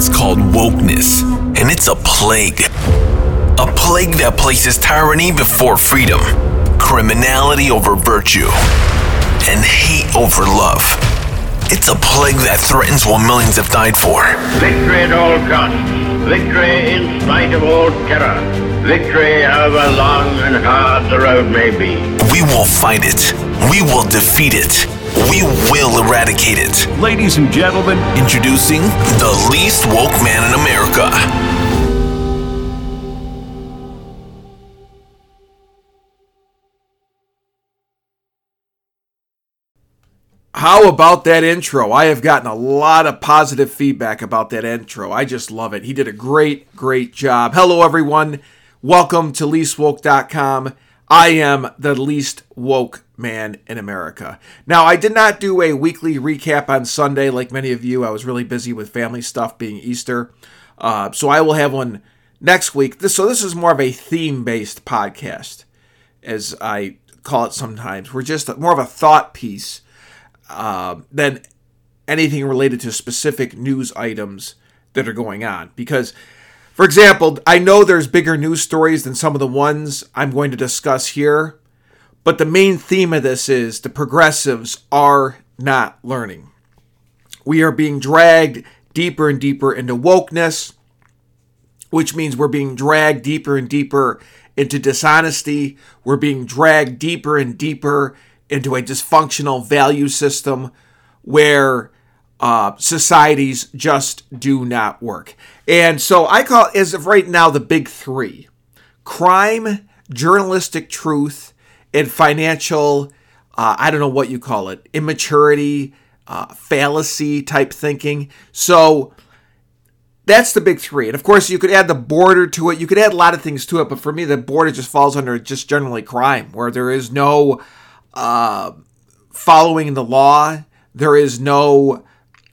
It's called wokeness, and it's a plague. A plague that places tyranny before freedom, criminality over virtue, and hate over love. It's a plague that threatens what millions have died for. Victory at all costs. Victory in spite of all terror. Victory however long and hard the road may be. We will fight it. We will defeat it. We will eradicate it. Ladies and gentlemen, Introducing the least woke man in America. How about that intro? I have gotten a lot of positive feedback about that intro. I just love it. He did a great, great job. Hello, everyone. Welcome to leastwoke.com. I am the least woke man in America. Now, I did not do a weekly recap on Sunday like many of you. I was really busy with family stuff being Easter. Uh, so I will have one next week. This, so this is more of a theme based podcast, as I call it sometimes. We're just more of a thought piece uh, than anything related to specific news items that are going on. Because, for example, I know there's bigger news stories than some of the ones I'm going to discuss here, but the main theme of this is the progressives are not learning. We are being dragged deeper and deeper into wokeness, which means we're being dragged deeper and deeper into dishonesty. We're being dragged deeper and deeper into a dysfunctional value system where uh, societies just do not work. And so I call, as of right now, the big three crime, journalistic truth, and financial, uh, I don't know what you call it, immaturity, uh, fallacy type thinking. So that's the big three. And of course, you could add the border to it. You could add a lot of things to it. But for me, the border just falls under just generally crime, where there is no uh, following the law. There is no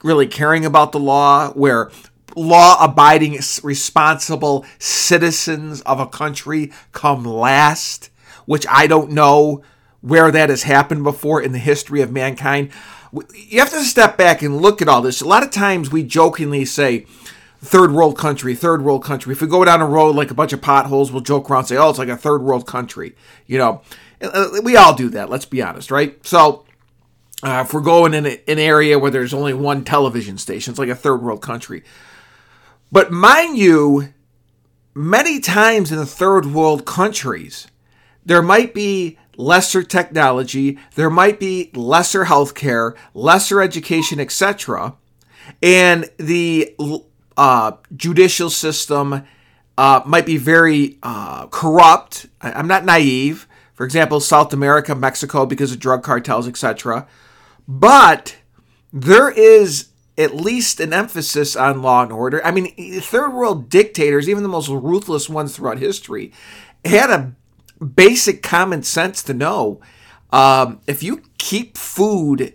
really caring about the law, where law abiding, responsible citizens of a country come last, which I don't know where that has happened before in the history of mankind. You have to step back and look at all this. A lot of times we jokingly say, third world country, third world country. If we go down a road like a bunch of potholes, we'll joke around and say, oh, it's like a third world country. You know, uh, we all do that, let's be honest, right? So, uh, if we're going in a, an area where there's only one television station, it's like a third world country. But mind you, many times in the third world countries, there might be lesser technology, there might be lesser healthcare, lesser education, etc. And the uh, judicial system uh, might be very uh, corrupt. I'm not naive. For example, South America, Mexico, because of drug cartels, etc. But there is at least an emphasis on law and order. I mean, third world dictators, even the most ruthless ones throughout history, had a basic common sense to know um, if you keep food,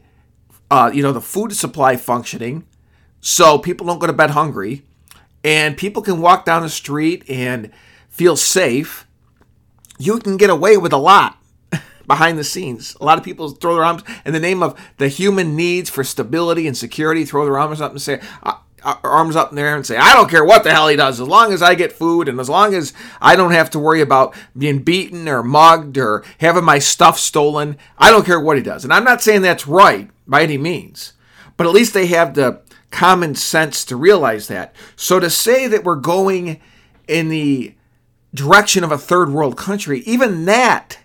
uh, you know, the food supply functioning, so people don't go to bed hungry and people can walk down the street and feel safe, you can get away with a lot behind the scenes. A lot of people throw their arms in the name of the human needs for stability and security, throw their arms up and say, uh, uh, arms up in there and say, I don't care what the hell he does, as long as I get food and as long as I don't have to worry about being beaten or mugged or having my stuff stolen, I don't care what he does. And I'm not saying that's right by any means, but at least they have the common sense to realize that. So to say that we're going in the direction of a third world country, even that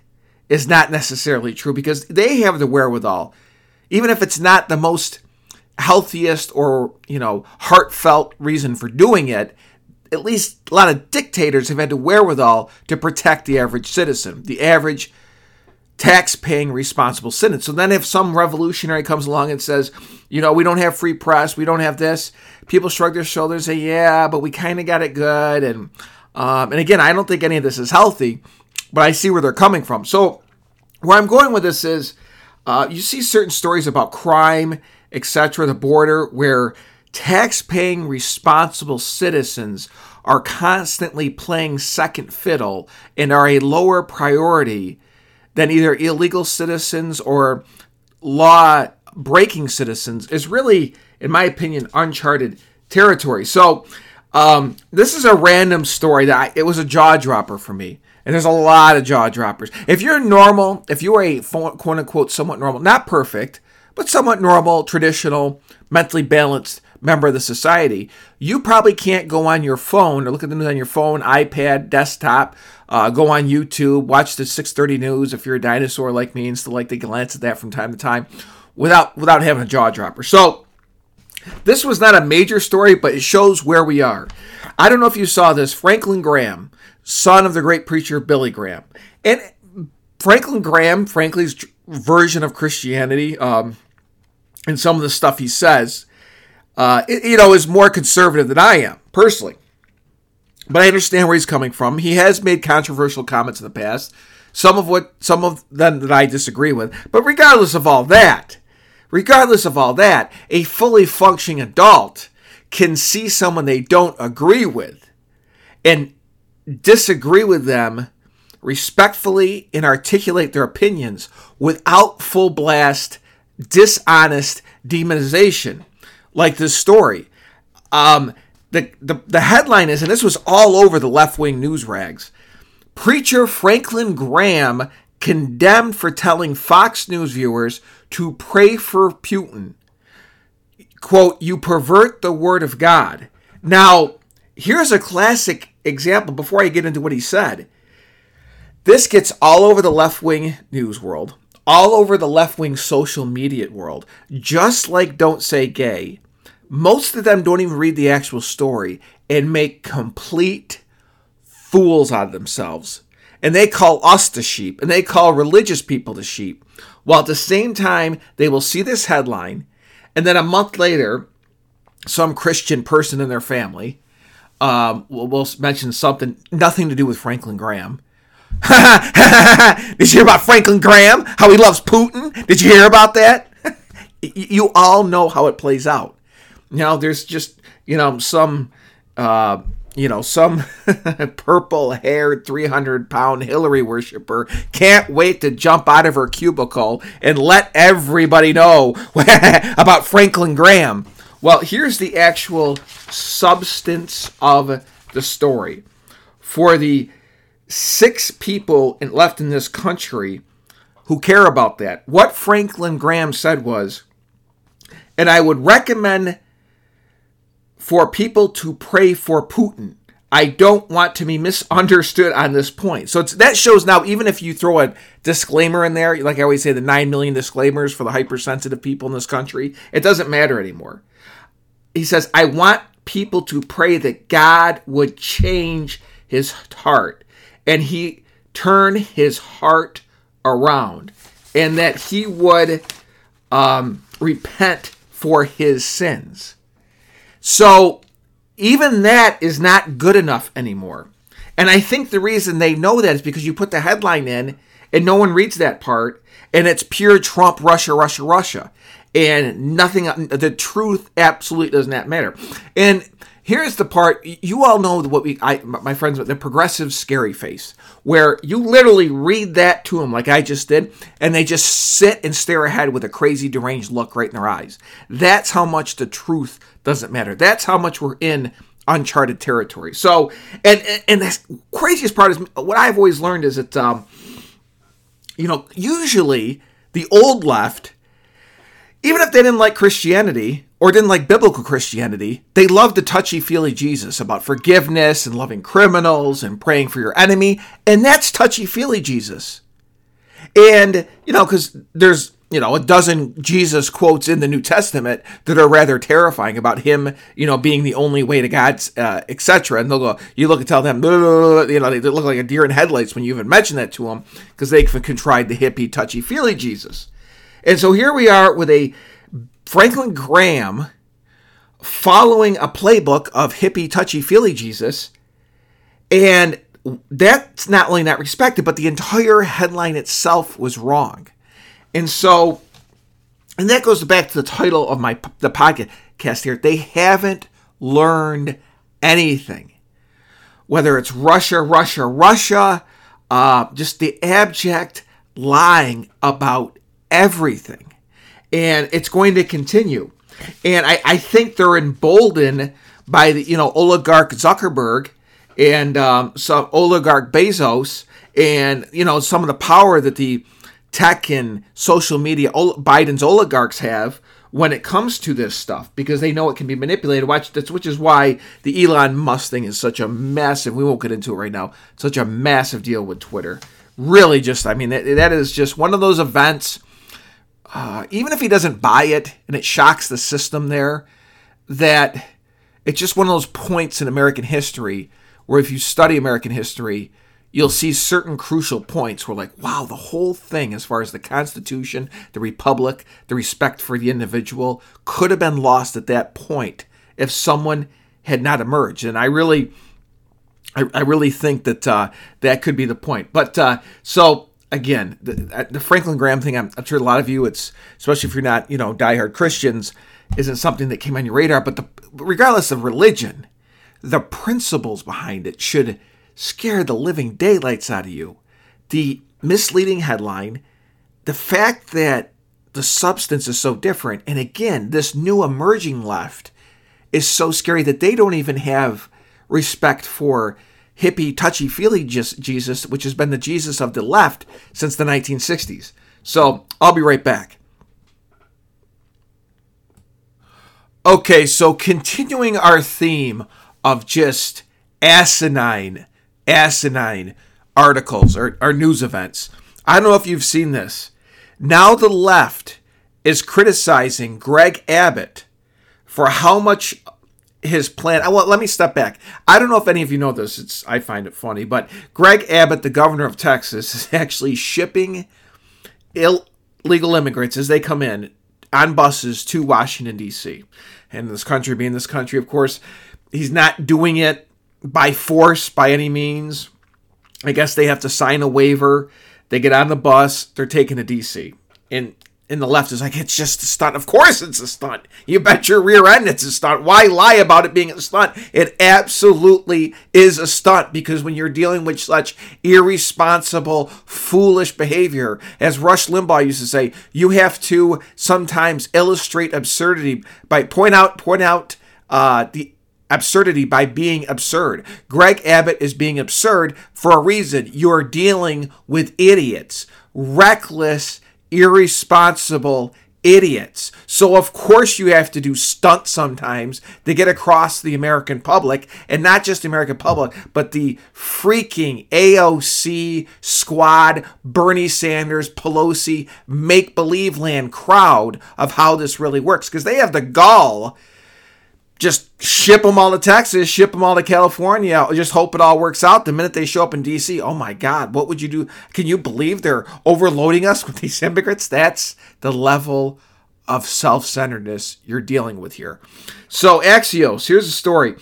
is not necessarily true because they have the wherewithal, even if it's not the most healthiest or, you know, heartfelt reason for doing it. At least a lot of dictators have had the wherewithal to protect the average citizen, the average tax paying responsible citizen. So then if some revolutionary comes along and says, you know, we don't have free press, we don't have this, people shrug their shoulders and say, yeah, but we kind of got it good. And, um, and again, I don't think any of this is healthy, but I see where they're coming from. So where I'm going with this is uh, you see certain stories about crime, etc., the border, where tax paying responsible citizens are constantly playing second fiddle and are a lower priority than either illegal citizens or law breaking citizens is really, in my opinion, uncharted territory. So um, this is a random story that I, it was a jaw dropper for me. And there's a lot of jaw droppers. If you're normal, if you are a quote unquote somewhat normal, not perfect, but somewhat normal, traditional, mentally balanced member of the society, you probably can't go on your phone or look at the news on your phone, iPad, desktop, uh, go on YouTube, watch the 6:30 news if you're a dinosaur like me and still like to glance at that from time to time, without without having a jaw dropper. So this was not a major story, but it shows where we are. I don't know if you saw this. Franklin Graham, son of the great preacher Billy Graham, and Franklin Graham, Franklin's version of Christianity, um, and some of the stuff he says, uh, it, you know, is more conservative than I am personally. But I understand where he's coming from. He has made controversial comments in the past, some of what some of them that I disagree with. But regardless of all that, regardless of all that, a fully functioning adult can see someone they don't agree with and disagree with them respectfully and articulate their opinions without full blast, dishonest demonization, like this story. Um, the, the, the headline is, and this was all over the left wing news rags Preacher Franklin Graham condemned for telling Fox News viewers to pray for Putin. Quote, you pervert the word of God. Now, here's a classic example before I get into what he said. This gets all over the left wing news world, all over the left wing social media world, just like Don't Say Gay. Most of them don't even read the actual story and make complete fools out of themselves. And they call us the sheep, and they call religious people the sheep. While at the same time, they will see this headline, and then a month later, some Christian person in their family um, will mention something, nothing to do with Franklin Graham. Did you hear about Franklin Graham? How he loves Putin? Did you hear about that? you all know how it plays out. Now there's just, you know, some uh, you know, some purple haired 300 pound Hillary worshiper can't wait to jump out of her cubicle and let everybody know about Franklin Graham. Well, here's the actual substance of the story. For the six people left in this country who care about that, what Franklin Graham said was, and I would recommend for people to pray for Putin. I don't want to be misunderstood on this point. So that shows now, even if you throw a disclaimer in there, like I always say, the 9 million disclaimers for the hypersensitive people in this country, it doesn't matter anymore. He says, I want people to pray that God would change his heart and he turn his heart around and that he would um, repent for his sins. So even that is not good enough anymore. And I think the reason they know that is because you put the headline in and no one reads that part and it's pure Trump, Russia, Russia, Russia. And nothing, the truth absolutely does not matter. And here's the part you all know what we, I, my friends, the progressive scary face, where you literally read that to them like I just did, and they just sit and stare ahead with a crazy, deranged look right in their eyes. That's how much the truth doesn't matter. That's how much we're in uncharted territory. So, and and the craziest part is what I've always learned is that, um, you know, usually the old left, even if they didn't like Christianity or didn't like biblical Christianity, they loved the touchy feely Jesus about forgiveness and loving criminals and praying for your enemy, and that's touchy feely Jesus. And you know, because there's you know, a dozen Jesus quotes in the New Testament that are rather terrifying about him, you know, being the only way to God, uh, etc. And they'll go, you look and tell them, you know, they look like a deer in headlights when you even mention that to them because they can contrive the hippie, touchy feely Jesus. And so here we are with a Franklin Graham following a playbook of hippie, touchy feely Jesus. And that's not only not respected, but the entire headline itself was wrong. And so, and that goes back to the title of my the podcast here. They haven't learned anything, whether it's Russia, Russia, Russia, uh, just the abject lying about everything, and it's going to continue. And I, I think they're emboldened by the, you know, oligarch Zuckerberg and um, some oligarch Bezos and, you know, some of the power that the tech and social media Biden's oligarchs have when it comes to this stuff because they know it can be manipulated. Watch that's which is why the Elon Musk thing is such a massive. We won't get into it right now. Such a massive deal with Twitter. Really, just I mean that, that is just one of those events. Uh, even if he doesn't buy it and it shocks the system there, that it's just one of those points in American history where if you study American history, you'll see certain crucial points where like wow the whole thing as far as the constitution the republic the respect for the individual could have been lost at that point if someone had not emerged. And i really i, I really think that uh, that could be the point. But uh, so again the, uh, the, franklin graham thing I'm, I'm sure a lot of you it's especially if you're not you know diehard christians isn't something that came on your radar. But the regardless of religion the principles behind it should scare the living daylights out of you. The misleading headline, the fact that the substance is so different, and again, this new emerging left is so scary that they don't even have respect for hippie, touchy feely just Jesus, which has been the Jesus of the left since the 1960s. So I'll be right back. Okay, so continuing our theme of just asinine asinine articles or, or news events. I don't know if you've seen this. Now the left is criticizing Greg Abbott for how much his plan. Well, let me step back. I don't know if any of you know this. It's I find it funny, but Greg Abbott, the governor of Texas, is actually shipping illegal immigrants as they come in on buses to Washington D.C. And this country being this country, of course, he's not doing it by force by any means. I guess they have to sign a waiver. They get on the bus. They're taken to DC. And in the left is like, it's just a stunt. Of course it's a stunt. You bet your rear end it's a stunt. Why lie about it being a stunt? It absolutely is a stunt because when you're dealing with such irresponsible, foolish behavior, as Rush Limbaugh used to say, you have to sometimes illustrate absurdity by point out point out uh, the absurdity by being absurd. Greg Abbott is being absurd for a reason. You're dealing with idiots, reckless, irresponsible idiots. So, of course, you have to do stunts sometimes to get across the American public, and not just the American public, but the freaking AOC squad, Bernie Sanders, Pelosi, make believe land crowd of how this really works because they have the gall just ship them all to Texas, ship them all to California, just hope it all works out. The minute they show up in DC, oh my God, what would you do? Can you believe they're overloading us with these immigrants? That's the level of self centeredness you're dealing with here. So, Axios, here's a story.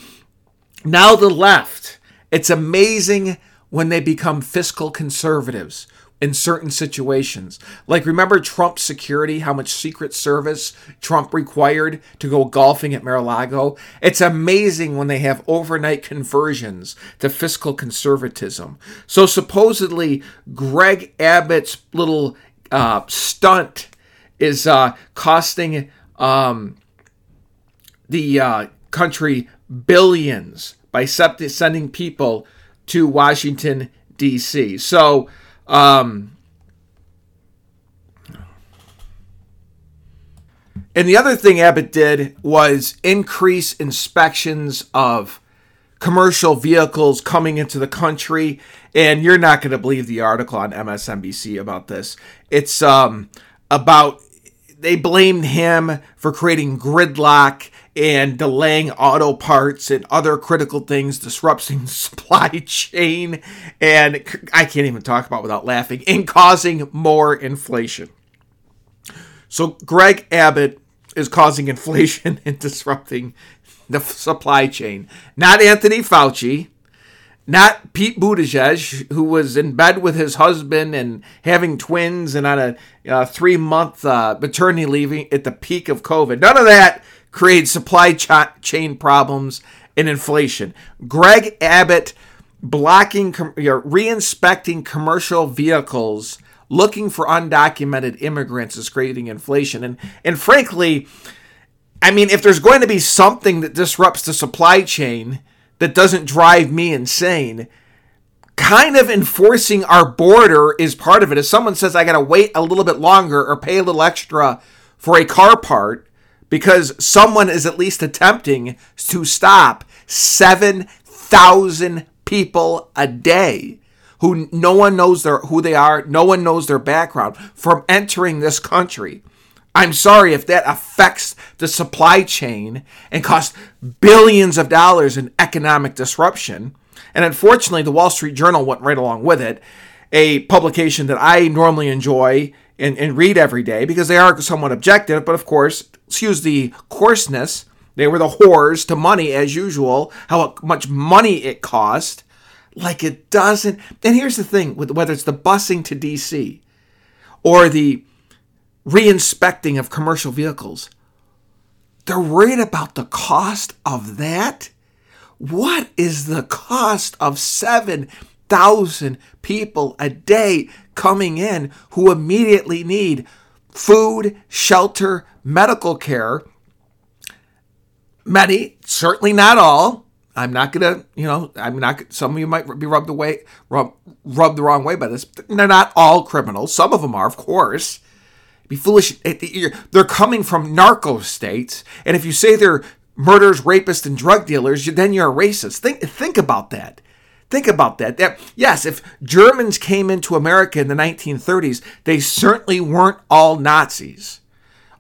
Now, the left, it's amazing when they become fiscal conservatives in certain situations. Like, remember Trump security, how much Secret Service Trump required to go golfing at Mar a Lago? It's amazing when they have overnight conversions to fiscal conservatism. So, supposedly, Greg Abbott's little uh, stunt is uh, costing um, the uh, country billions by sending people to Washington, D.C. So, um, and the other thing Abbott did was increase inspections of commercial vehicles coming into the country. And you're not going to believe the article on MSNBC about this. It's um, about they blamed him for creating gridlock and delaying auto parts and other critical things, disrupting supply chain, and I can't even talk about without laughing, and causing more inflation. So Greg Abbott is causing inflation and disrupting the supply chain. Not Anthony Fauci, not Pete Buttigieg, who was in bed with his husband and having twins and on a uh, three month uh, maternity leave at the peak of COVID. None of that create supply ch- chain problems and inflation. Greg Abbott blocking, you know, reinspecting commercial vehicles, looking for undocumented immigrants is creating inflation. And and frankly, I mean, if there's going to be something that disrupts the supply chain that doesn't drive me insane, kind of enforcing our border is part of it. If someone says I got to wait a little bit longer or pay a little extra for a car part because someone is at least attempting to stop 7,000 people a day who no one knows their who they are, no one knows their background from entering this country. I'm sorry if that affects the supply chain and costs billions of dollars in economic disruption. And unfortunately, the Wall Street Journal went right along with it, a publication that I normally enjoy and, and read every day because they are somewhat objective, but of course, excuse the coarseness. They were the whores to money as usual, how much money it cost. Like it doesn't. And here's the thing with whether it's the busing to DC or the reinspecting of commercial vehicles. They're worried about the cost of that. What is the cost of 7,000 people a day coming in who immediately need food, shelter, medical care? Many, certainly not all. I'm not gonna, you know, I'm not. Some of you might be rubbed away, rub, rubbed the wrong way by this. They're not all criminals. Some of them are, of course be foolish. Eh, eh, they're coming from narco states, and if you say they're murderers, rapists, and drug dealers, then you're a racist. Think think about that. Think about that. That yes, if Germans came into America in the 1930s, they certainly weren't all Nazis.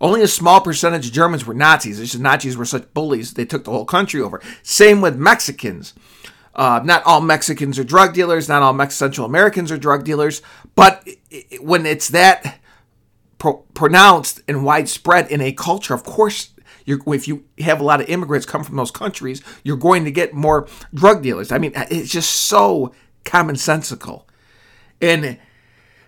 Only a small percentage of Germans were Nazis. It's just Nazis were such bullies they took the whole country over. Same with Mexicans. Uh, not all Mexicans are drug dealers. Not all Mex- Central Americans are drug dealers. But when it's that pro- pronounced and widespread in a culture. Of course, if you have a lot of immigrants come from those countries, you're going to get more drug dealers. I mean, it's just so commonsensical. And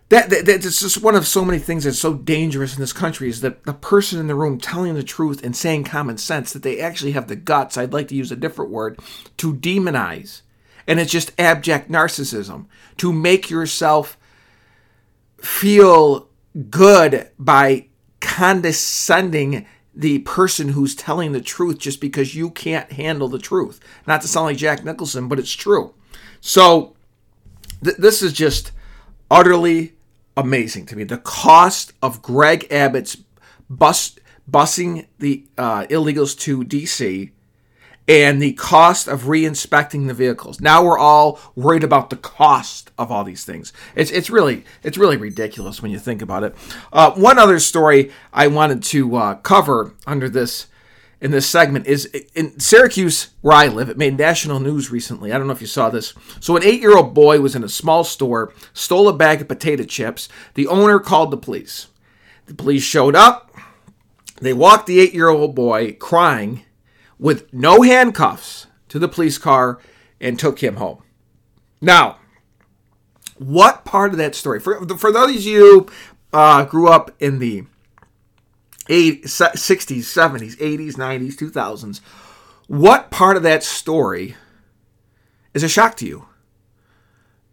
that, that that's just one of so many things that's so dangerous in this country is that the person in the room telling the truth and saying common sense that they actually have the guts i'd like to use a different word to demonize and it's just abject narcissism to make yourself feel good by condescending the person who's telling the truth just because you can't handle the truth. Not to sound like Jack Nicholson, but it's true. So th- this is just utterly amazing to me. The cost of Greg Abbott's bus busing the uh, illegals to DC and the cost of reinspecting the vehicles. Now we're all worried about the cost of all these things. It's it's really it's really ridiculous when you think about it. Uh, one other story I wanted to uh, cover under this in this segment is in Syracuse, where I live. It made national news recently. I don't know if you saw this. So, an eight year old boy was in a small store, stole a bag of potato chips. The owner called the police. The police showed up. They walked the eight year old boy crying with no handcuffs to the police car and took him home. Now, what part of that story, for, for those of you uh, grew up in the 80s, 60s, 70s, 80s, 90s, 2000s, what part of that story is a shock to you?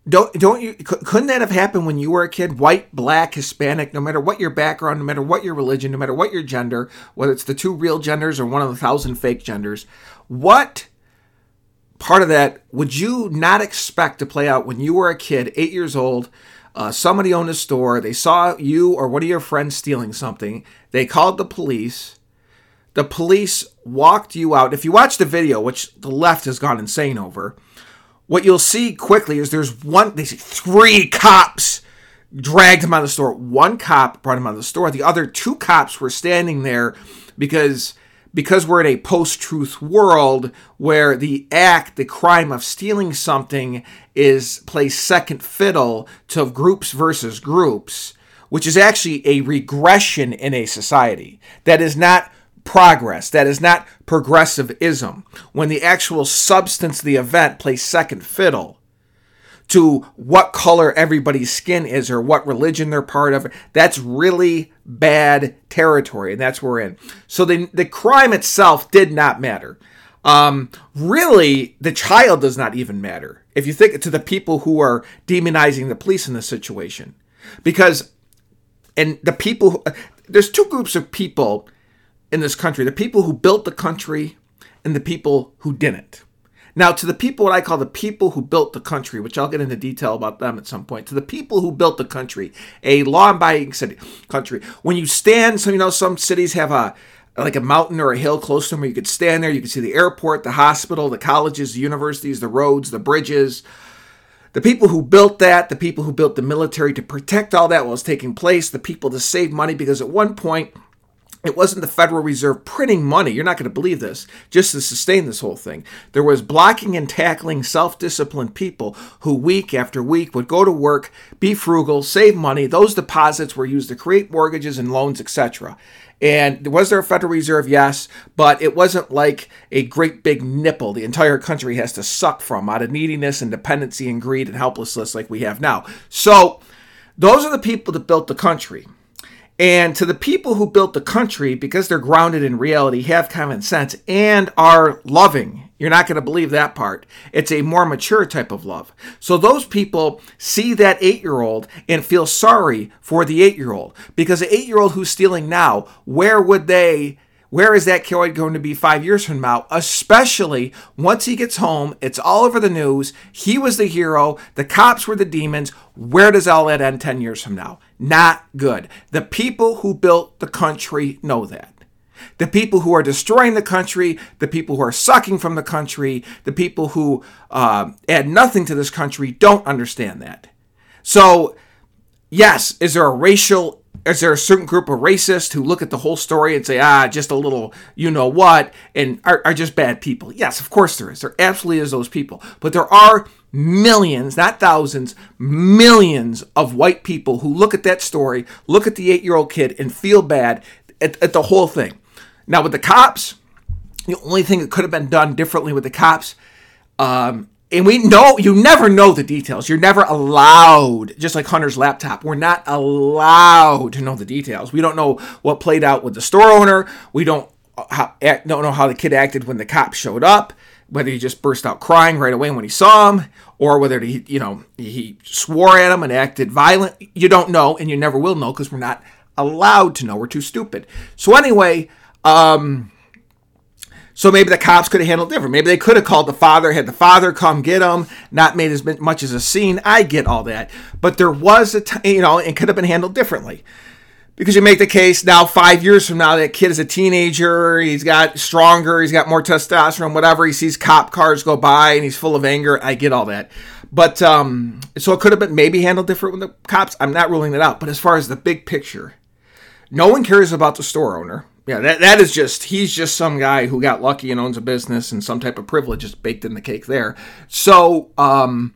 Don't don't you couldn't that have happened when you were a kid? White, black, Hispanic, no matter what your background, no matter what your religion, no matter what your gender, whether it's the two real genders or one of the thousand fake genders, what part of that would you not expect to play out when you were a kid, eight years old? Uh, somebody owned a store. They saw you or one of your friends stealing something. They called the police. The police walked you out. If you watch the video, which the left has gone insane over, what you'll see quickly is there's one, they see three cops dragged him out of the store. One cop brought him out of the store. The other two cops were standing there because because we're in a post-truth world where the act, the crime of stealing something is plays second fiddle to groups versus groups, which is actually a regression in a society that is not progress. That is not progressivism. When the actual substance of the event plays second fiddle to what color everybody's skin is or what religion they're part of, that's really bad territory, and that's where we're in. So the, the crime itself did not matter. Um, really, the child does not even matter. If you think to the people who are demonizing the police in this situation, because and the people, there's two groups of people in this country the people who built the country and the people who didn't. Now, to the people, what I call the people who built the country, which I'll get into detail about them at some point, to the people who built the country, a law-abiding city, country. When you stand, so you know, some cities have a like a mountain or a hill close to them where you could stand there. You could see the airport, the hospital, the colleges, the universities, the roads, the bridges. The people who built that, the people who built the military to protect all that while it's taking place, the people to save money, because at one point it wasn't the Federal Reserve printing money, you're not going to believe this, just to sustain this whole thing. There was blocking and tackling self disciplined people who, week after week, would go to work, be frugal, save money. Those deposits were used to create mortgages and loans, etc. And was there a Federal Reserve? Yes, but it wasn't like a great big nipple the entire country has to suck from out of neediness and dependency and greed and helplessness like we have now. So, those are the people that built the country. And to the people who built the country, because they're grounded in reality, have common sense, and are loving, you're not going to believe that part. It's a more mature type of love. So those people see that eight year old and feel sorry for the eight year old. Because the eight year old who's stealing now, where would they where is that kid going to be five years from now? Especially once he gets home, it's all over the news. He was the hero, the cops were the demons. Where does all that end 10 years from now? Not good. The people who built the country know that. The people who are destroying the country, the people who are sucking from the country, the people who uh, add nothing to this country don't understand that. So, yes, is there a racial is there a certain group of racists who look at the whole story and say, ah, just a little you know what, and are, are just bad people? Yes, of course there is. There absolutely is those people. But there are millions, not thousands, millions of white people who look at that story, look at the eight year old kid, and feel bad at, at the whole thing. Now, with the cops, the only thing that could have been done differently with the cops um, and we know you never know the details. You're never allowed, just like Hunter's laptop. We're not allowed to know the details. We don't know what played out with the store owner. We don't uh, how, don't know how the kid acted when the cops showed up. Whether he just burst out crying right away when he saw him, or whether he, you know, he swore at him and acted violent. You don't know, and you never will know because we're not allowed to know. We're too stupid. So anyway, um, so maybe the cops could have handled different. Maybe they could have called the father, had the father come get him, not made as much as a scene. I get all that, but there was a t- you know, it could have been handled differently. Because you make the case now, five years from now, that kid is a teenager. He's got stronger. He's got more testosterone. Whatever. He sees cop cars go by and he's full of anger. I get all that, but um, so it could have been maybe handled different with the cops. I'm not ruling that out. But as far as the big picture, no one cares about the store owner yeah, that, that is just, he's just some guy who got lucky and owns a business and some type of privilege is baked in the cake there. So, um,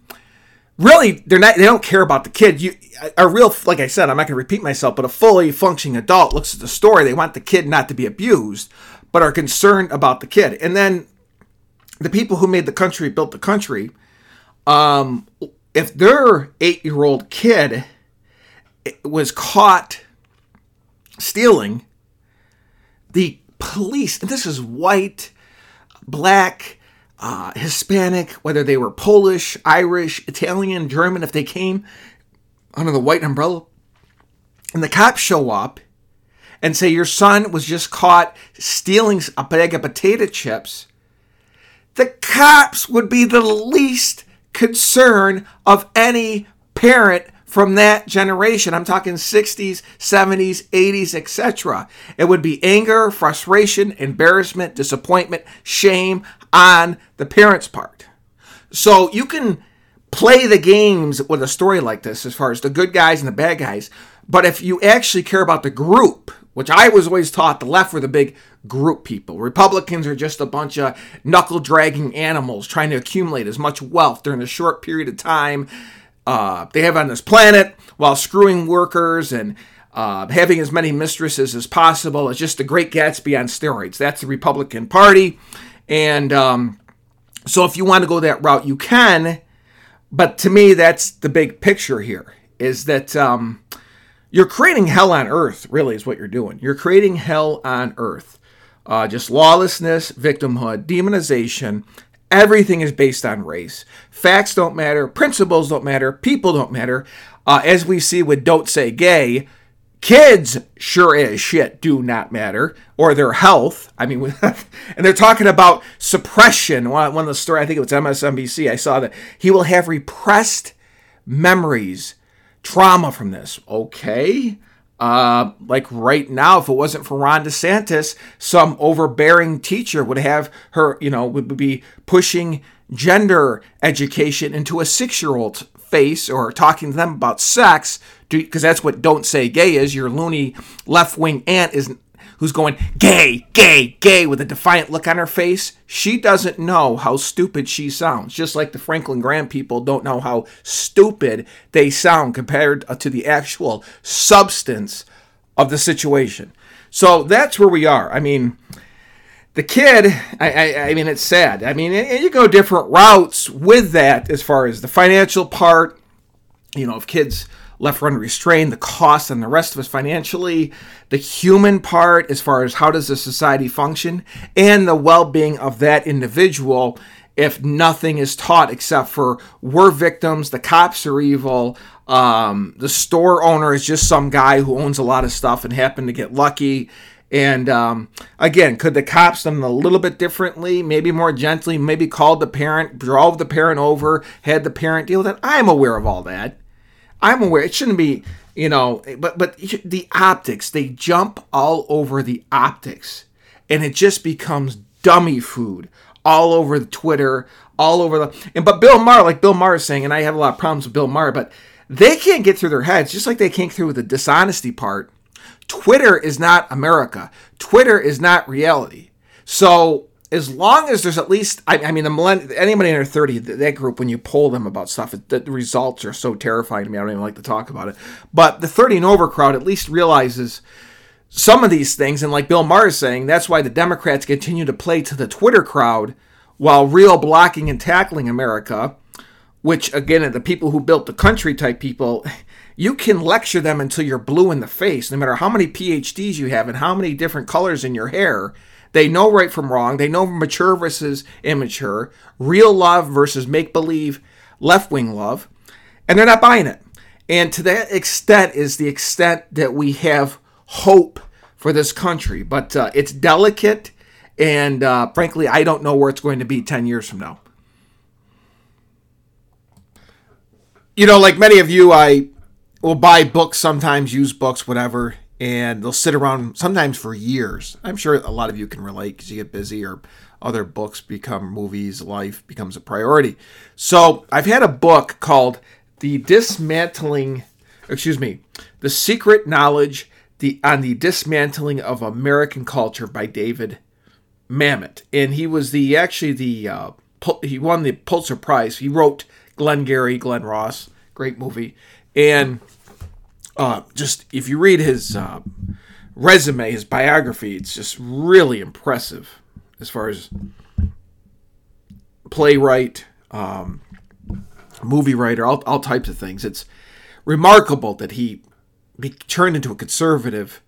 really, they're not, they don't care about the kid. You, a real, like I said, I'm not going to repeat myself, but a fully functioning adult looks at the story. They want the kid not to be abused, but are concerned about the kid. And then the people who made the country, built the country, um, if their eight year old kid was caught stealing, the police, and this is white, black, uh, Hispanic, whether they were Polish, Irish, Italian, German, if they came under the white umbrella, and the cops show up and say your son was just caught stealing a bag of potato chips, the cops would be the least concern of any parent from that generation. I'm talking 60s, 70s, 80s, etc. It would be anger, frustration, embarrassment, disappointment, shame on the parents' part. So you can play the games with a story like this as far as the good guys and the bad guys. But if you actually care about the group, which I was always taught the left were the big group people. Republicans are just a bunch of knuckle dragging animals trying to accumulate as much wealth during a short period of time uh, they have on this planet while screwing workers and uh, having as many mistresses as possible. It's just the great Gatsby on steroids. That's the Republican Party. And um, so if you want to go that route, you can. But to me, that's the big picture here is that um, you're creating hell on earth, really, is what you're doing. You're creating hell on earth. Uh, just lawlessness, victimhood, demonization, Everything is based on race. Facts don't matter, principles don't matter, people don't matter. Uh, as we see with Don't Say Gay, Kids sure as shit do not matter, or their health. I mean, and they're talking about suppression. One, one of the story, I think it was MSNBC, I saw that he will have repressed memories, trauma from this. Okay. Uh, like right now, if it wasn't for Ron DeSantis, some overbearing teacher would have her, you know, would be pushing gender education into a six year old's face or talking to them about sex, because that's what Don't Say Gay is. Your loony left wing aunt is who's going gay, gay, gay with a defiant look on her face, she doesn't know how stupid she sounds. Just like the Franklin Graham people don't know how stupid they sound compared uh, to the actual substance of the situation. So that's where we are. I mean, the kid, I, I, I mean, it's sad. I mean, and you go different routes with that as far as the financial part. You know, if kids left unrestrained, the cost and the rest of us financially, the human part as far as how does the society function, and the well-being of that individual if nothing is taught except for we're victims, the cops are evil, um, the store owner is just some guy who owns a lot of stuff and happened to get lucky. And um, again, could the cops done a little bit differently, maybe more gently, maybe called the parent, drove the parent over, had the parent deal with it? I'm aware of all that. I'm aware it shouldn't be, you know, but but the optics, they jump all over the optics, and it just becomes dummy food all over the Twitter, all over the and but Bill Maher, like Bill Maher is saying, and I have a lot of problems with Bill Maher, but they can't get through their heads, just like they can't through the dishonesty part. Twitter is not America. Twitter is not reality. So as long as there's at least, I, I mean, the millenn- anybody under 30, that group, when you poll them about stuff, it, the results are so terrifying to me. I don't even like to talk about it. But the 30 and over crowd at least realizes some of these things. And like Bill Maher is saying, that's why the Democrats continue to play to the Twitter crowd while real blocking and tackling America, which, again, the people who built the country type people, you can lecture them until you're blue in the face, no matter how many PhDs you have and how many different colors in your hair they know right from wrong. They know mature versus immature, real love versus make believe left wing love, and they're not buying it. And to that extent is the extent that we have hope for this country. But uh, it's delicate, and uh, frankly, I don't know where it's going to be 10 years from now. You know, like many of you, I will buy books sometimes, use books, whatever, and they'll sit around sometimes for years. I'm sure a lot of you can relate because you get busy or other books become movies, life becomes a priority. So I've had a book called The Dismantling, excuse me, The Secret Knowledge the, on the Dismantling of American Culture by David Mamet. And he was the actually the uh, he won the Pulitzer Prize. He wrote Glengarry, Glen Ross, great movie. And uh, just if you read his uh, resume, his biography, it's just really impressive as far as playwright, um, movie writer, all, all types of things. It's remarkable that he be turned into a conservative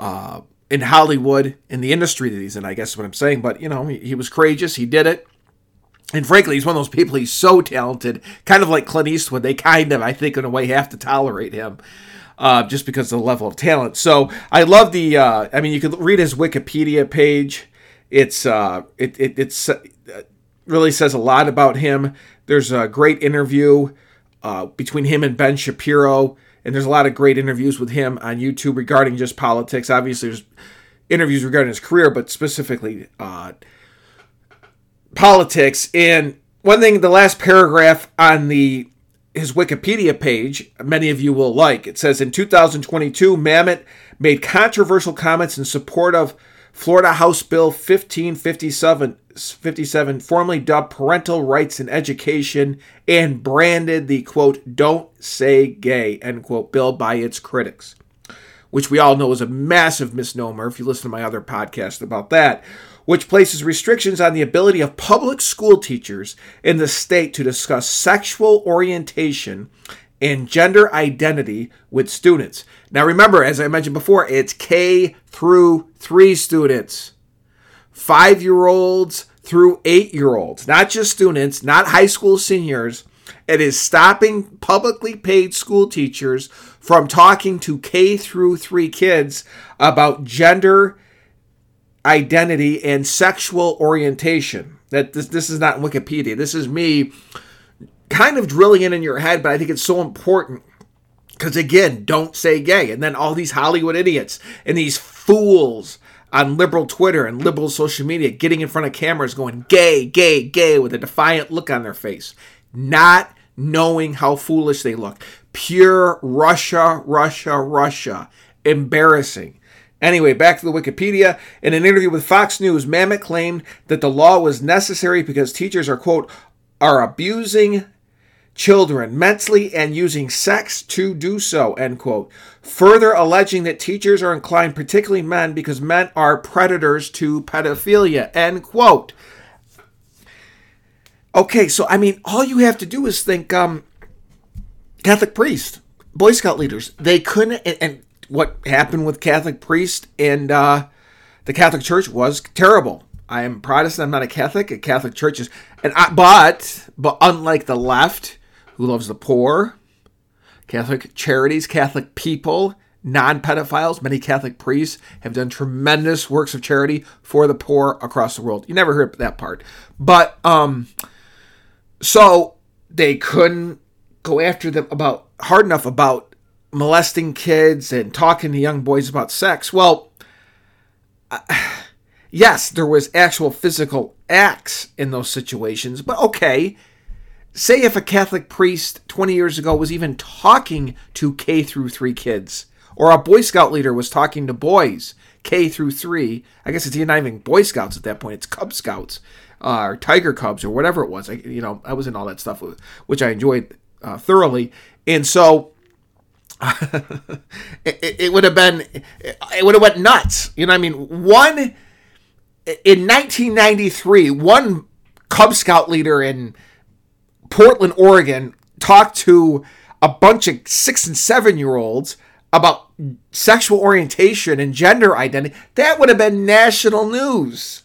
uh, in Hollywood, in the industry that he's in, I guess is what I'm saying. But, you know, he, he was courageous. He did it. And frankly, he's one of those people, he's so talented, kind of like Clint Eastwood. They kind of, I think, in a way, have to tolerate him uh, just because of the level of talent. So I love the. Uh, I mean, you could read his Wikipedia page. It's uh, it, it it's uh, really says a lot about him. There's a great interview uh, between him and Ben Shapiro, and there's a lot of great interviews with him on YouTube regarding just politics. Obviously, there's interviews regarding his career, but specifically uh, politics. And one thing, the last paragraph on the his Wikipedia page, many of you will like. It says in 2022, Mamet made controversial comments in support of Florida House Bill 1557, 57, formerly dubbed Parental Rights in Education, and branded the quote, don't say gay, end quote, bill by its critics, which we all know is a massive misnomer if you listen to my other podcast about that which places restrictions on the ability of public school teachers in the state to discuss sexual orientation and gender identity with students. Now, remember, as I mentioned before, it's K through 3 students, five year olds through eight year olds, not just students, not high school seniors, It is stopping publicly paid school teachers from talking to K through 3 kids about gender identity and sexual orientation. That this, this is not Wikipedia. This is me kind of drilling it in your head, but I think it's so important because again, don't say gay. And then all these Hollywood idiots and these fools on liberal Twitter and liberal social media getting in front of cameras going gay, gay, gay with a defiant look on their face, not knowing how foolish they look. Pure Russia, Russia, Russia. Embarrassing. Anyway, back to the Wikipedia. In an interview with Fox News, Mamet claimed that the law was necessary because teachers are, quote, are abusing children mentally and using sex to do so, end quote. Further alleging that teachers are inclined, particularly men, because men are predators to pedophilia, end quote. Okay, so I mean, all you have to do is think um, Catholic priest, Boy Scout leaders. They couldn't, and, and what happened with Catholic priests and uh, the Catholic Church was terrible. I am Protestant. I'm not a Catholic. A Catholic church is, and I, but but unlike the left, who loves the poor, Catholic charities, Catholic people, non pedophiles, many Catholic priests have done tremendous works of charity for the poor across the world. You never heard that part. But, um, so they couldn't go after them about hard enough about molesting kids and talking to young boys about sex. Well, uh, yes, there was actual physical acts in those situations, but okay, say if a Catholic priest 20 years ago was even talking to K through 3 kids, or a Boy Scout leader was talking to boys K through 3, I guess it's not even Boy Scouts at that point, it's Cub Scouts, uh, or Tiger Cubs, or whatever it was. I, you know, I was in all that stuff, which I enjoyed uh, thoroughly. And so it, it, would have been, it would have went nuts. You know I mean? One, in 1993, one Cub Scout leader in Portland, Oregon, talked to a bunch of six and seven year olds about sexual orientation and gender identity, that would have been national news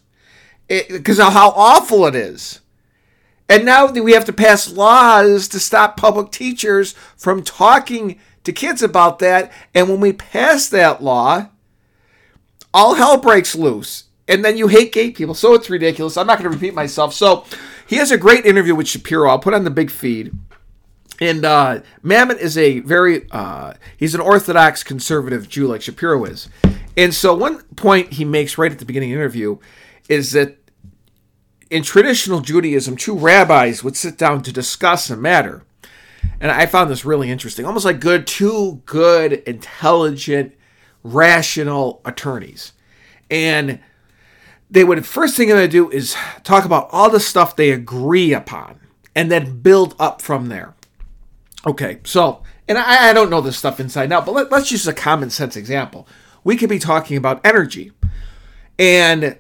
because of how awful it is. And now we have to pass laws to stop public teachers from talking to kids about that. And when we pass that law, all hell breaks loose. And then you hate gay people. So it's ridiculous. I'm not going to repeat myself. So he has a great interview with Shapiro. I'll put on the big feed. And uh, Mamet is a very, uh, he's an Orthodox conservative Jew like Shapiro is. And so one point he makes right at the beginning of the interview is that in traditional Judaism, two rabbis would sit down to discuss a matter. And I found this really interesting. Almost like good, two good, intelligent, rational attorneys. And they would first thing they do is talk about all the stuff they agree upon and then build up from there. Okay, so, and I, I don't know this stuff inside out, but let, let's use a common sense example. We could be talking about energy, and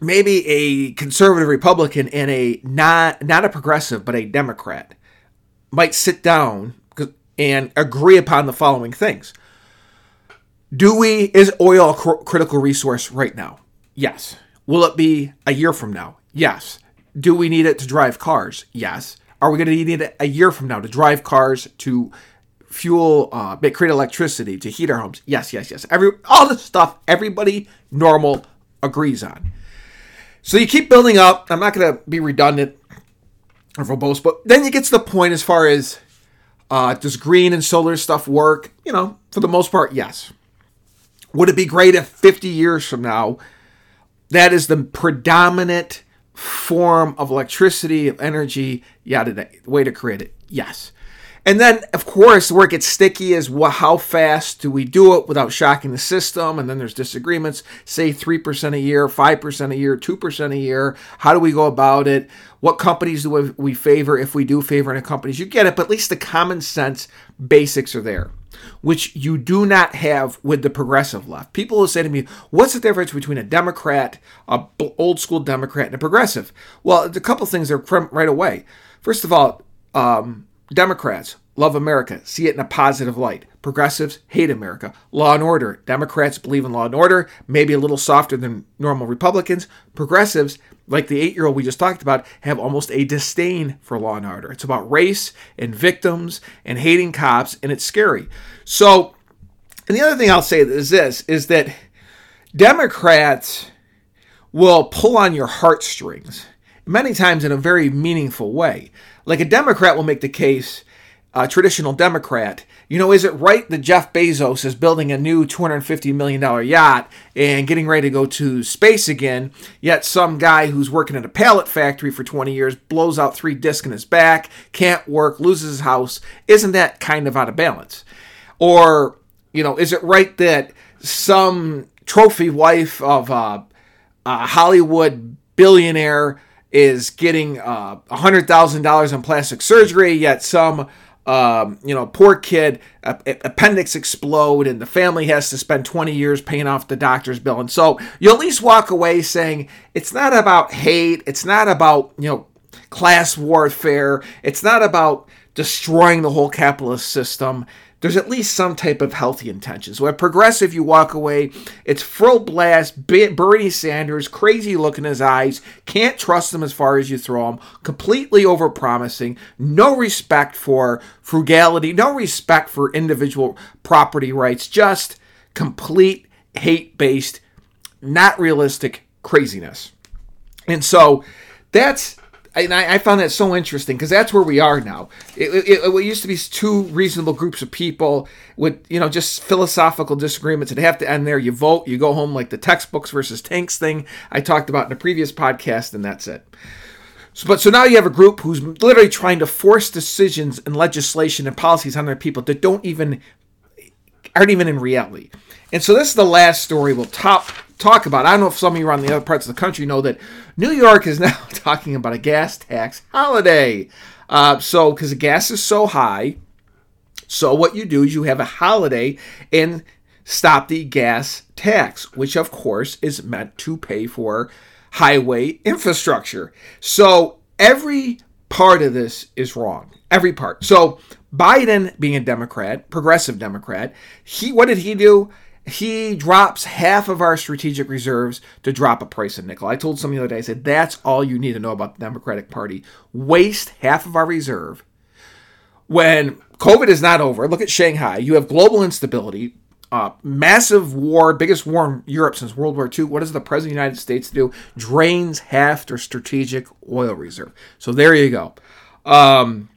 maybe a conservative Republican and a not not a progressive but a Democrat might sit down and agree upon the following things. Do we is oil a cr- critical resource right now? Yes. Will it be a year from now? Yes. Do we need it to drive cars? Yes. Are we going to need it a year from now to drive cars, to fuel, uh, create electricity, to heat our homes? Yes, yes, yes. Every all the stuff everybody normal agrees on. So you keep building up. I'm not going to be redundant verbose, but then you get to the point as far as uh, does green and solar stuff work? You know, for the most part, yes. Would it be great if 50 years from now that is the predominant form of electricity, of energy, yada, the way to create it. Yes. And then, of course, where it gets sticky is well, how fast do we do it without shocking the system? And then there's disagreements. Say 3% a year, 5% a year, 2% a year. How do we go about it? What companies do we favor if we do favor any companies? You get it, but at least the common sense basics are there which you do not have with the progressive left. People will say to me, "What's the difference between a Democrat, a old school Democrat, and a progressive?" Well, a couple things are right away. First of all, um, Democrats love America, see it in a positive light. Progressives hate America. Law and order. Democrats believe in law and order, maybe a little softer than normal Republicans. Progressives like the eight year old we just talked about, have almost a disdain for law and order. It's about race and victims and hating cops, and it's scary. So, and the other thing I'll say is this is that Democrats will pull on your heartstrings many times in a very meaningful way. Like a Democrat will make the case, a traditional Democrat, you know, is it right that Jeff Bezos is building a new $250 million yacht and getting ready to go to space again, yet some guy who's working at a pallet factory for 20 years blows out three discs in his back, can't work, loses his house? Isn't that kind of out of balance? Or, you know, is it right that some trophy wife of uh, a Hollywood billionaire is getting uh, $100,000 in plastic surgery, yet some um, you know, poor kid, appendix explode, and the family has to spend 20 years paying off the doctor's bill. And so you at least walk away saying it's not about hate, it's not about, you know, class warfare, it's not about destroying the whole capitalist system there's at least some type of healthy intentions. So at Progressive, you walk away, it's full blast, Bernie Sanders, crazy look in his eyes, can't trust him as far as you throw him, completely overpromising, no respect for frugality, no respect for individual property rights, just complete hate based, not realistic craziness. And so that's and I, I found that so interesting because that's where we are now. It, it, it, used to be two reasonable groups of people with you know just philosophical disagreements that have to end there. You vote, you go home like the textbooks versus tanks thing I talked about in a previous podcast, and that's it. So, but so now you have a group who's literally trying to force decisions and legislation and policies on their people that don't even aren't even in reality. And so this is the last story we'll top talk about. I don't know if some of you around the other parts of the country know that New York is now talking about a gas tax holiday. Uh, so, because the gas is so high, so what you do is you have a holiday and stop the gas tax, which of course is meant to pay for highway infrastructure. So every part of this is wrong. Every part. So Biden, being a Democrat, progressive Democrat, he what did he do? he drops half of our strategic reserves to drop a price of nickel. I told somebody the other day, I said, that's all you need to know about the Democratic Party. Waste half of our reserve. When COVID is not over, look at Shanghai. You have global instability, uh, massive war, biggest war in Europe since World War II. What does the President of the United States do? Drains half their strategic oil reserve. So there you go. Um,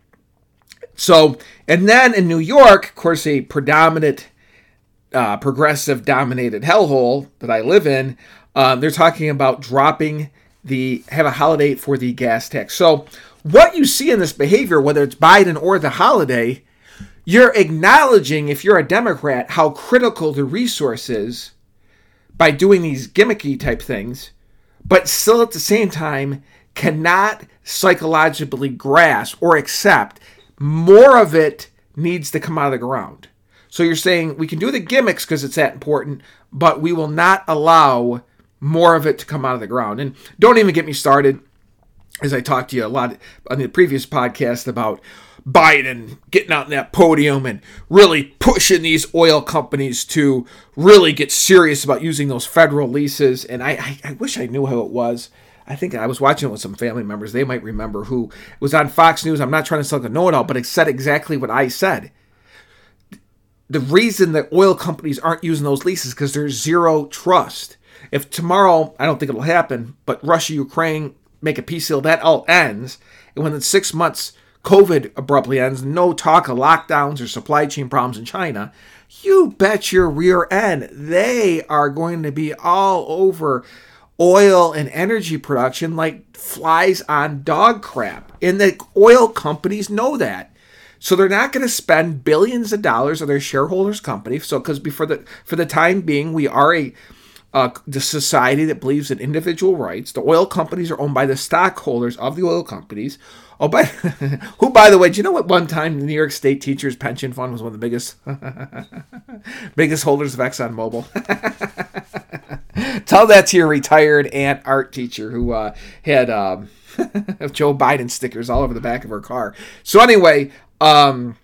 so, and then in New York, of course, a predominant uh, progressive dominated hellhole that I live in, uh, they're talking about dropping the have a holiday for the gas tax. So what you see in this behavior, whether it's Biden or the holiday, you're acknowledging if you're a Democrat how critical the resource is by doing these gimmicky type things, but still at the same time cannot psychologically grasp or accept more of it needs to come out of the ground. So you're saying we can do the gimmicks because it's that important, but we will not allow more of it to come out of the ground. And don't even get me started, as I talked to you a lot on the previous podcast about Biden getting out in that podium and really pushing these oil companies to really get serious about using those federal leases. And I, I, I wish I knew how it was. I think I was watching it with some family members. They might remember who was on Fox News. I'm not trying to sound like a know-it-all, but it said exactly what I said the reason that oil companies aren't using those leases because there's zero trust. If tomorrow, I don't think it'll happen, but Russia, Ukraine make a peace deal, that all ends. And when the six months COVID abruptly ends, no talk of lockdowns or supply chain problems in China, you bet your rear end they are going to be all over oil and energy production like flies on dog crap. And the oil companies know that. So they're not going to spend billions of dollars of their shareholders' company. So because before the for the time being, we are a uh, the society that believes in individual rights. The oil companies are owned by the stockholders of the oil companies. Oh, by who, by the way, do you know what? One time, the New York State Teachers Pension Fund was one of the biggest, biggest holders of ExxonMobil. Tell that to your retired aunt art teacher who uh, had um, Joe Biden stickers all over the back of her car. So anyway, um,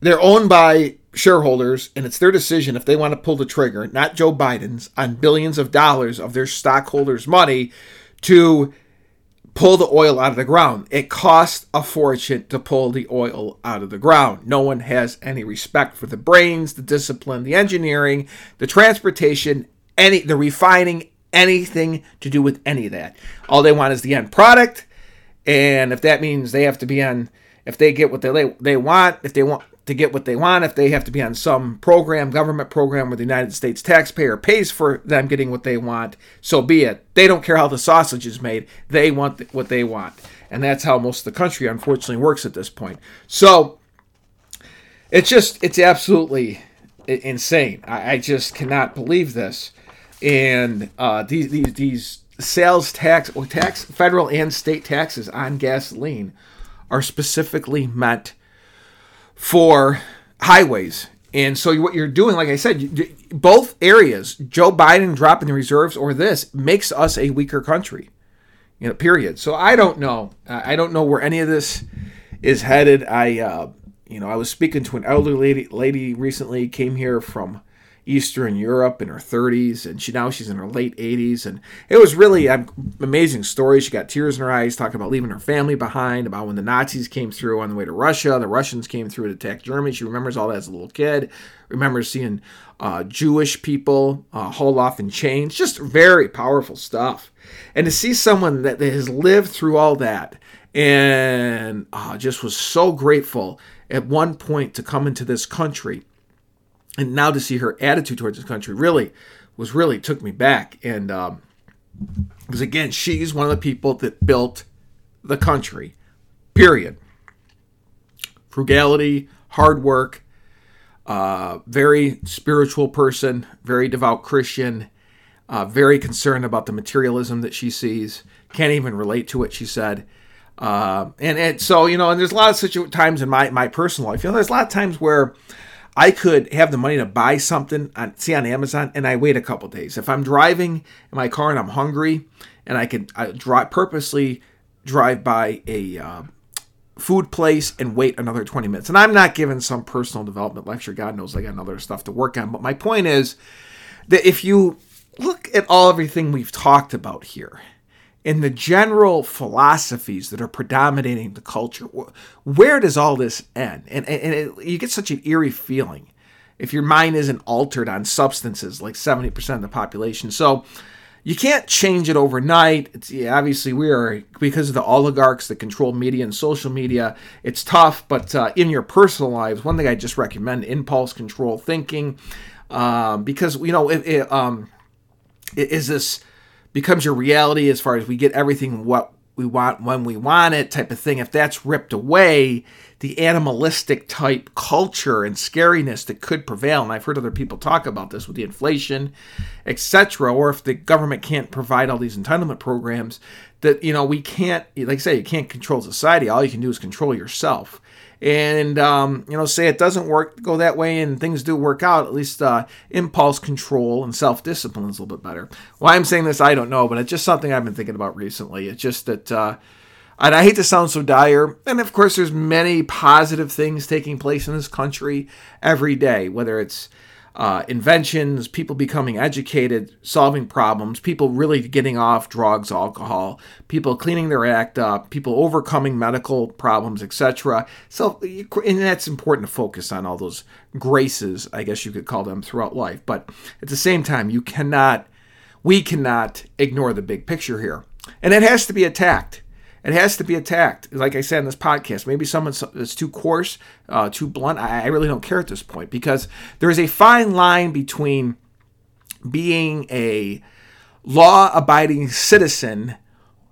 they're owned by shareholders, and it's their decision if they want to pull the trigger, not Joe Biden's, on billions of dollars of their stockholders' money to pull the oil out of the ground. It costs a fortune to pull the oil out of the ground. No one has any respect for the brains, the discipline, the engineering, the transportation, any the refining, anything to do with any of that. All they want is the end product, and if that means they have to be on if they get what they they want, if they want to get what they want, if they have to be on some program, government program where the United States taxpayer pays for them getting what they want, so be it. They don't care how the sausage is made. They want what they want. And that's how most of the country unfortunately works at this point. So it's just it's absolutely insane. I, I just cannot believe this. And uh, these these these sales tax or tax federal and state taxes on gasoline are specifically meant for highways. And so what you're doing, like I said, both areas, Joe Biden dropping the reserves or this makes us a weaker country. You know, period. So I don't know. I don't know where any of this is headed. I, uh, you know, I was speaking to an elderly lady, lady recently, came here from Eastern Europe in her 30s, and she now she's in her late 80s, and it was really an amazing story. She got tears in her eyes talking about leaving her family behind, about when the Nazis came through on the way to Russia, the Russians came through to attack Germany. She remembers all that as a little kid. Remembers seeing uh, Jewish people uh, hauled off in chains. Just very powerful stuff. And to see someone that, that has lived through all that and uh, just was so grateful at one point to come into this country and now to see her attitude towards this country really was really took me back. And um because again she's one of the people that built the country period. Frugality hard work uh, very spiritual person very devout christian uh, very concerned about the materialism that she sees. Can't even relate to it she said. Uh, and, and so you know and there's a lot of situ- times in my, my personal life. You know there's a lot of times where I could have the money to buy something on see on Amazon and I wait a couple days. If I'm driving in my car and I'm hungry and I can I drive purposely drive by a uh, food place and wait another 20 minutes. And I'm not giving some personal development lecture. God knows I got another stuff to work on. But my point is that if you look at all everything we've talked about here, in the general philosophies that are predominating the culture, where does all this end? And, and it, you get such an eerie feeling if your mind isn't altered on substances like 70% of the population. So you can't change it overnight. It's yeah, obviously we are because of the oligarchs that control media and social media. It's tough, but uh, in your personal lives, one thing I just recommend: impulse control thinking, um, because you know it, it um, is this becomes your reality as far as we get everything what we want when we want it type of thing. If that's ripped away the animalistic type culture and scariness that could prevail and i've heard other people talk about this with the inflation etc or if the government can't provide all these entitlement programs that you know we can't like i say you can't control society. All you can do is control yourself and um, you know say it doesn't work go that way and things do work out at least uh, impulse control and self-discipline is a little bit better. Why i'm saying this i don't know but it's just something i've been thinking about recently. It's just that uh, and i hate to sound so dire and of course there's many positive things taking place in this country every day whether it's uh, inventions, people becoming educated, solving problems, people really getting off drugs, alcohol, people cleaning their act up, people overcoming medical problems, etc. So, and that's important to focus on all those graces, I guess you could call them, throughout life. But at the same time, you cannot, we cannot ignore the big picture here. And it has to be attacked. It has to be attacked. Like I said in this podcast, maybe someone that's too coarse, uh, too blunt. I, I really don't care at this point because there is a fine line between being a law abiding citizen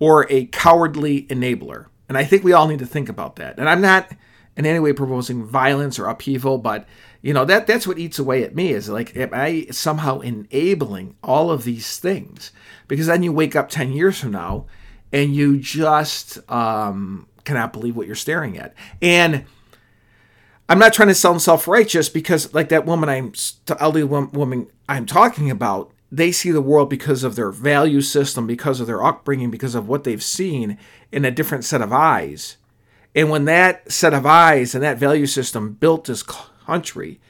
or a cowardly enabler. And I think we all need to think about that. And I'm not in any way proposing violence or upheaval, but you know that that's what eats away at me is like am I somehow enabling all of these things? Because then you wake up 10 years from now and you just um, cannot believe what you're staring at. And I'm not trying to sound self-righteous because, like that woman I'm elderly woman I'm talking about, they see the world because of their value system, because of their upbringing, because of what they've seen in a different set of eyes. And when that set of eyes and that value system built this country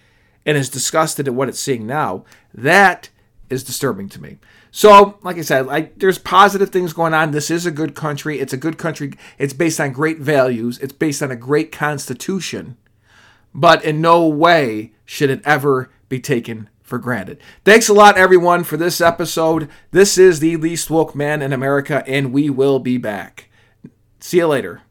and is disgusted at what it's seeing now, that is disturbing to me. So, like I said, like there's positive things going on. This is a good country. It's a good country. It's based on great values. It's based on a great constitution. But in no way should it ever be taken for granted. Thanks a lot, everyone, for this episode. This is the least woke man in America, and we will be back. See you later.